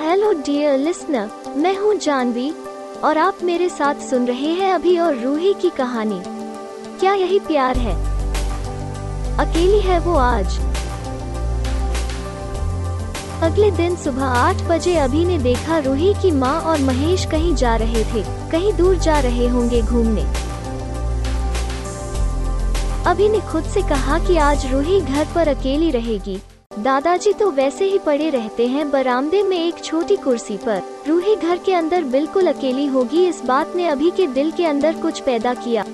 Hello dear listener मैं हूँ जानवी, और आप मेरे साथ सुन रहे हैं अभी और रूही की कहानी। क्या यही प्यार है? अकेली है वो आज। अगले दिन सुबह आठ बजे अभी ने देखा रूही की माँ और महेश कहीं जा रहे थे, कहीं दूर जा रहे होंगे घूमने। अभी ने खुद से कहा कि आज रूही घर पर अकेली रहेगी। दादाजी तो वैसे ही पड़े रहते हैं बरामदे में एक छोटी कुर्सी पर। रूही घर के अंदर बिल्कुल अकेली होगी, इस बात ने अभी के दिल के अंदर कुछ पैदा किया।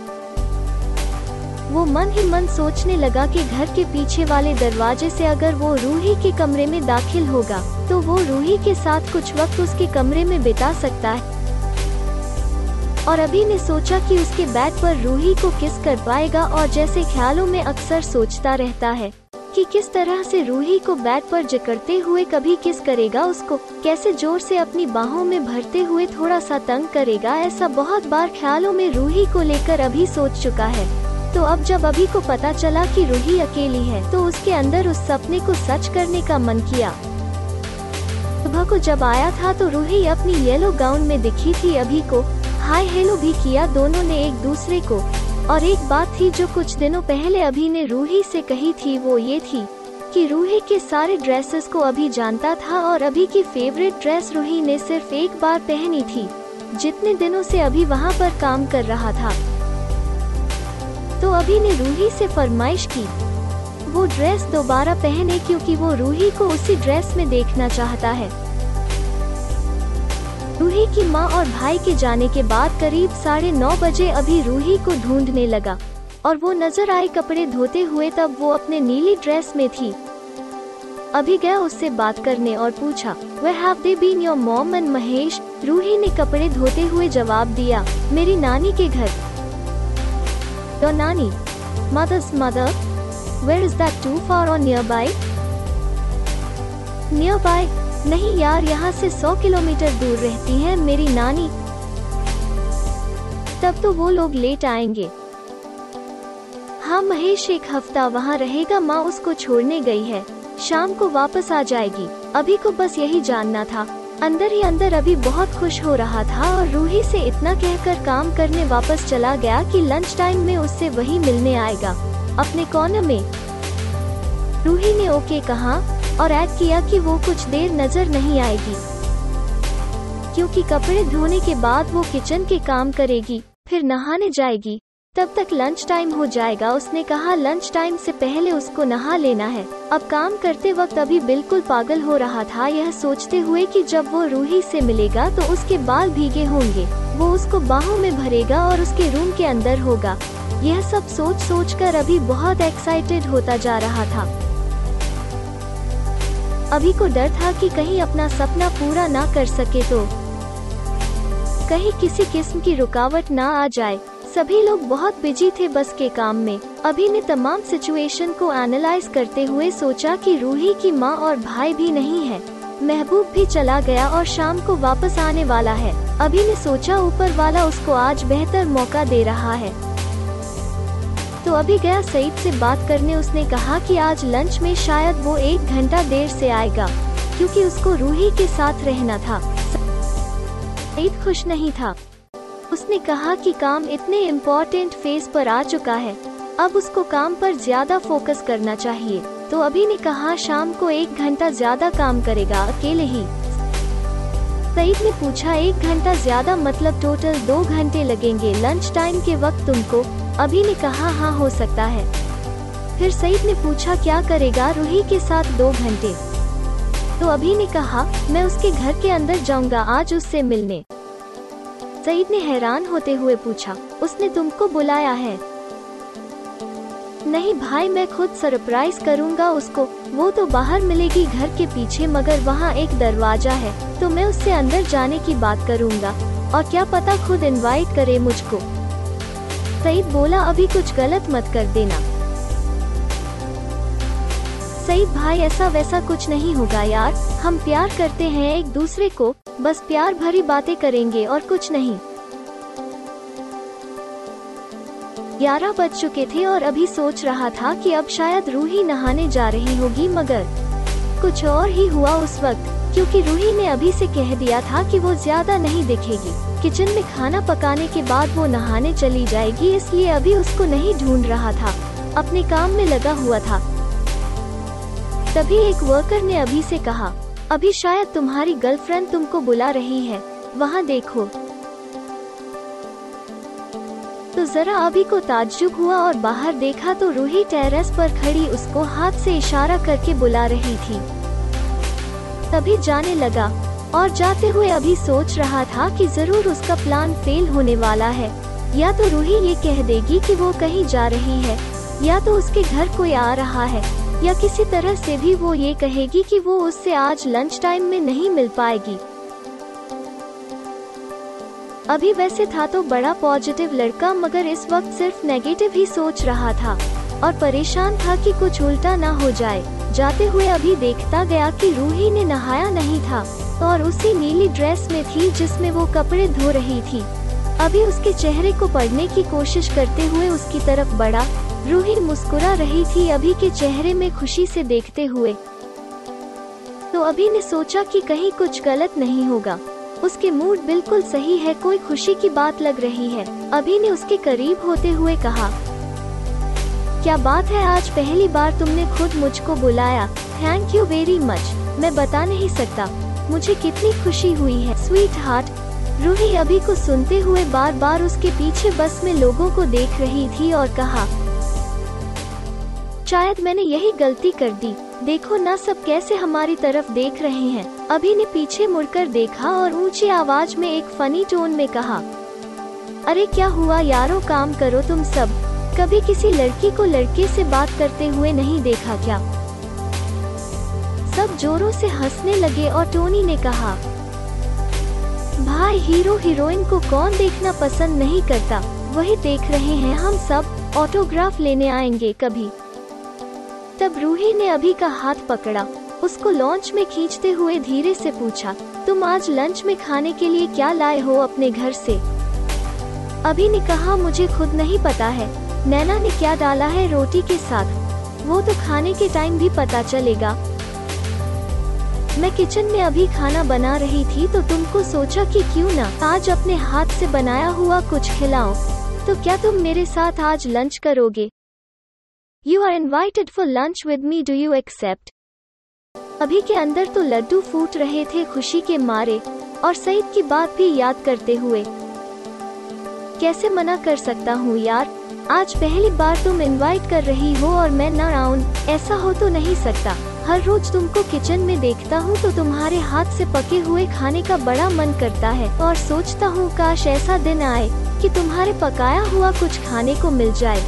वो मन ही मन सोचने लगा कि घर के पीछे वाले दरवाजे से अगर वो रूही के कमरे में दाखिल होगा तो वो रूही के साथ कुछ वक्त उसके कमरे में बिता सकता है। और अभी ने सोचा कि उसके बेड पर रूही को किस कर पाएगा और जैसे ख्यालों में अक्सर सोचता रहता है। कि किस तरह से रूही को बैट पर जकड़ते हुए कभी किस करेगा उसको, कैसे ज़ोर से अपनी बाहों में भरते हुए थोड़ा सा तंग करेगा, ऐसा बहुत बार ख्यालों में रूही को लेकर अभी सोच चुका है। तो अब जब अभी को पता चला कि रूही अकेली है तो उसके अंदर उस सपने को सच करने का मन किया। सुबह को जब आया था तो रूही अपनी येलो गाउन में दिखी थी अभी को, हाय हेलो भी किया दोनों ने एक दूसरे को। और एक बात थी जो कुछ दिनों पहले अभी ने रूही से कही थी, वो ये थी कि रूही के सारे ड्रेसेस को अभी जानता था और अभी की फेवरेट ड्रेस रूही ने सिर्फ़ एक बार पहनी थी, जितने दिनों से अभी वहाँ पर काम कर रहा था। तो अभी ने रूही से फरमाइश की, वो ड्रेस दोबारा पहने क्योंकि वो रूही को उसी ड्रेस में देखना चाहता है। रूही की माँ और भाई के जाने के बाद करीब साढ़े नौ बजे अभी रूही को ढूँढने लगा। और वो नज़र आए कपड़े धोते हुए तब वो अपने नीली ड्रेस में थी। अभी गया उससे बात करने और पूछा where have they been your mom and Mahesh Roohi ने कपड़े धोते हुए जवाब दिया, मेरी नानी के घर. Your nani? Mothers mother where is that too far और नियर बाय नियर बाय नहीं यार, यहाँ से सौ किलोमीटर दूर रहती है मेरी नानी। तब तो वो लोग लेट आएँगे। हाँ महेश एक हफ़्ता वहाँ रहेगा, माँ उसको छोड़ने गई है। शाम को वापस आ जाएगी। अभी को बस यही जानना था। अंदर ही अंदर अभी बहुत खुश हो रहा था और रूही से इतना कहकर काम करने वापस चला गया कि लंच टाइम में उससे वही मिलने आएगा। अपने कॉर्नर में। रूही ने ओके कहा और ऐड किया कि वो कुछ देर नज़र नहीं आएगी, क्योंकि कपड़े धोने के बाद वो किचन के काम करेगी, फिर नहाने जाएगी। तब तक लंच टाइम हो जाएगा। उसने कहा लंच टाइम से पहले उसको नहा लेना है। अब काम करते वक्त अभी बिल्कुल पागल हो रहा था। यह सोचते हुए कि जब वो रूही से मिलेगा तो उसके बाल भीगे होंगे। वो उसको बाहों में भरेगा और उसके रूम के अंदर होगा। यह सब सोच सोच कर अभी बहुत एक्साइटेड होता जा रहा था। अभी को डर था कि कहीं अपना सपना पूरा ना कर सके तो। कहीं किसी किस्म की रुकावट ना आ जाए। सभी लोग बहुत बिज़ी थे बस के काम में। अभी ने तमाम सिचुएशन को एनालाइज करते हुए सोचा कि रूही की माँ और भाई भी नहीं है। महबूब भी चला गया और शाम को वापस आने वाला है। अभी ने सोचा ऊपर वाला उसको आज बेहतर मौका दे रहा है। तो अभी गया सईद से बात करने, उसने कहा कि आज लंच में शायद वो एक घंटा देर से आएगा, क्योंकि उसको रूही के साथ रहना था। सईद खुश नहीं था। उसने कहा कि काम इतने इम्पोर्टेंट फ़ेज़ पर आ चुका है, अब उसको काम पर ज़्यादा फोकस करना चाहिए। तो अभी ने कहा, शाम को एक घंटा ज़्यादा काम करेगा, अकेले ही। सईद ने पूछा, एक घंटा ज़्यादा मतलब टोटल दो घंटे लगेंगे? लंच टाइम के वक्त तुमको अभी ने कहा हाँ हो सकता है। फिर सईद ने पूछा, क्या करेगा? रूही के साथ दो घंटे। तो अभी ने कहा, मैं उसके घर के अंदर जाऊँगा, आज उससे मिलने। सईद ने हैरान होते हुए पूछा, उसने तुमको बुलाया है? नहीं भाई, मैं खुद सरप्राइज़ करूँगा उसको। वो तो बाहर मिलेगी घर के पीछे, मगर वहाँ एक दरवाज़ा है तो मैं उससे अंदर जाने की बात करूँगा। और क्या पता खुद इनवाइट करे मुझको। सईद बोला, अभी कुछ गलत मत कर देना। सईद भाई, ऐसा वैसा कुछ नहीं होगा यार। हम प्यार करते हैं एक दूसरे को, बस प्यार भरी बातें करेंगे और कुछ नहीं। ग्यारह बज चुके थे और अभी सोच रहा था कि अब शायद रूही नहाने जा रही होगी, मगर कुछ और ही हुआ उस वक्त। क्योंकि रूही ने अभी से कह दिया था कि वो ज़्यादा नहीं दिखेगी। किचन में खाना पकाने के बाद वो नहाने चली जाएगी, इसलिए अभी उसको नहीं ढूंढ रहा था। अपने काम में लगा हुआ था। तभी एक वर्कर ने अभी से कहा, अभी शायद तुम्हारी गर्लफ्रेंड तुमको बुला रही है। वहाँ देखो। तो जरा अभी को ताज्जुब हुआ और बाहर देखा तो रूही टेरेस पर खड़ी उसको हाथ से इशारा करके बुला रही थी। तभी जाने लगा और जाते हुए अभी सोच रहा था कि ज़रूर उसका प्लान फेल होने वाला है। या तो रूही ये कह देगी कि वो कहीं जा रही है, या तो उसके घर कोई आ रहा है, या किसी तरह से भी वो ये कहेगी कि वो उससे आज लंच टाइम में नहीं मिल पाएगी। अभी वैसे था तो बड़ा पॉजिटिव लड़का, मगर इस वक्त सिर्फ़ नेगेटिव ही सोच रहा था और परेशान था कि कुछ उल्टा ना हो जाए। जाते हुए अभी देखता गया कि रूही ने नहाया नहीं था और उसी नीली ड्रेस में थी जिसमें वो कपड़े धो रही थी। अभी उसके चेहरे को पढ़ने की कोशिश करते हुए उसकी तरफ़ बढ़ा। रूही मुस्कुरा रही थी अभी के चेहरे में खुशी से देखते हुए। तो अभी ने सोचा कि कहीं कुछ गलत नहीं होगा। उसके मूड बिल्कुल सही है, कोई खुशी की बात लग रही है। अभी ने उसके करीब होते हुए कहा क्या बात है? आज पहली बार तुमने खुद मुझको बुलाया। थैंक यू वेरी मच मैं बता नहीं सकता। मुझे कितनी खुशी हुई है। स्वीट हार्ट रूही अभी को सुनते हुए बार बार उसके पीछे बस में लोगों को देख रही थी और कहा, शायद मैंने यही गलती कर दी। देखो ना सब कैसे हमारी तरफ़ देख रहे हैं। अभी ने पीछे मुड़कर देखा और ऊँची आवाज़ में एक फनी टोन में कहा, अरे क्या हुआ? यारो, काम करो तुम सब। कभी किसी लड़की को लड़के से बात करते हुए नहीं देखा क्या? सब जोरों से हंसने लगे और टोनी ने कहा, भाई हीरो हीरोइन को कौन देखना पसंद नहीं करता? वही देख रहे हैं हम सब, ऑटोग्राफ लेने आएँगे कभी। तब रूही ने अभी का हाथ पकड़ा, उसको लॉन्च में खींचते हुए धीरे से पूछा, तुम आज लंच में खाने के लिए क्या लाए हो अपने घर से? अभी ने कहा, मुझे खुद नहीं पता है। नैना ने क्या डाला है रोटी के साथ? वो तो खाने के टाइम भी पता चलेगा। मैं किचन में अभी खाना बना रही थी तो तुमको सोचा कि क्यों ना आज अपने हाथ से बनाया हुआ कुछ खिलाओ तो क्या तुम मेरे साथ आज लंच करोगे? You are invited for lunch with me do you accept अभी के अंदर तो लड्डू फूट रहे थे खुशी के मारे, और सईद की बात भी याद करते हुए। कैसे मना कर सकता हूँ यार? आज पहली बार तुम इनवाइट कर रही हो और मैं न आऊँ, ऐसा हो तो नहीं सकता। हर रोज तुमको किचन में देखता हूँ तो तुम्हारे हाथ से पके हुए खाने का बड़ा मन करता है और सोचता हूँ, काश ऐसा दिन आए कि तुम्हारे पकाया हुआ कुछ खाने को मिल जाए।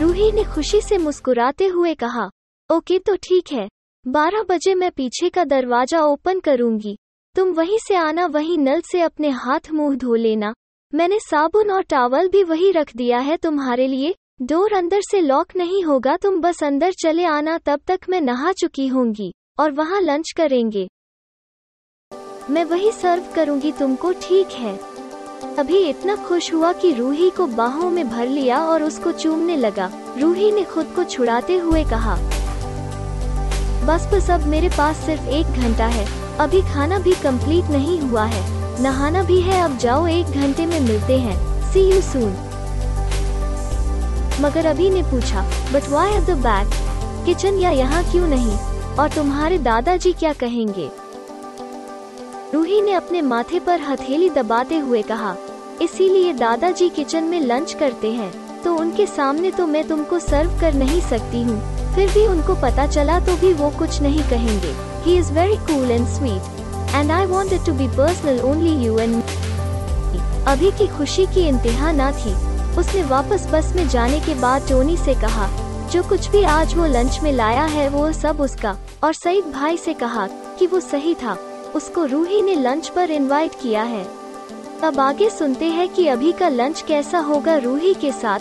रूही ने खुशी से मुस्कुराते हुए कहा, ओके तो ठीक है। बारह बजे मैं पीछे का दरवाज़ा ओपन करूँगी। तुम वहीं से आना, वहीं नल से अपने हाथ मुँह धो लेना। मैंने साबुन और टावल भी वही रख दिया है तुम्हारे लिए। डोर अंदर से लॉक नहीं होगा, तुम बस अंदर चले आना, तब तक मैं नहा चुकी होंगी, और वहाँ लंच करेंगे। मैं वही सर्व करूँगी तुमको, ठीक है। अभी इतना खुश हुआ कि रूही को बाहों में भर लिया और उसको चूमने लगा। रूही ने खुद को छुड़ाते हुए कहा, बस बस, अब मेरे पास सिर्फ़ एक घंटा है। अभी खाना भी कंप्लीट नहीं हुआ है। नहाना भी है, अब जाओ, एक घंटे में मिलते हैं। सी यू सून मगर अभी ने पूछा but why at the back kitchen या यहाँ क्यों नहीं? और तुम्हारे दादाजी क्या कहेंगे? रूही ने अपने माथे पर हथेली दबाते हुए कहा, इसीलिए दादाजी किचन में लंच करते हैं तो उनके सामने तो मैं तुमको सर्व कर नहीं सकती हूँ। फिर भी उनको पता चला तो भी वो कुछ नहीं कहेंगे। He is very cool and sweet and I want to be personal only you and Abhi की खुशी की इंतहा न थी। उसने वापस बस में जाने के बाद टोनी से कहा, जो कुछ भी आज वो लंच में लाया है वो सब उसका। और सईद भाई से कहा कि वो सही था। उसको रूही ने लंच पर इनवाइट किया है। अब आगे सुनते हैं कि अभी का लंच कैसा होगा रूही के साथ।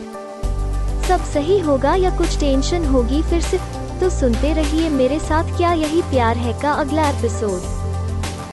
सब सही होगा या कुछ टेंशन होगी फिर से? तो सुनते रहिए मेरे साथ क्या यही प्यार है का अगला एपिसोड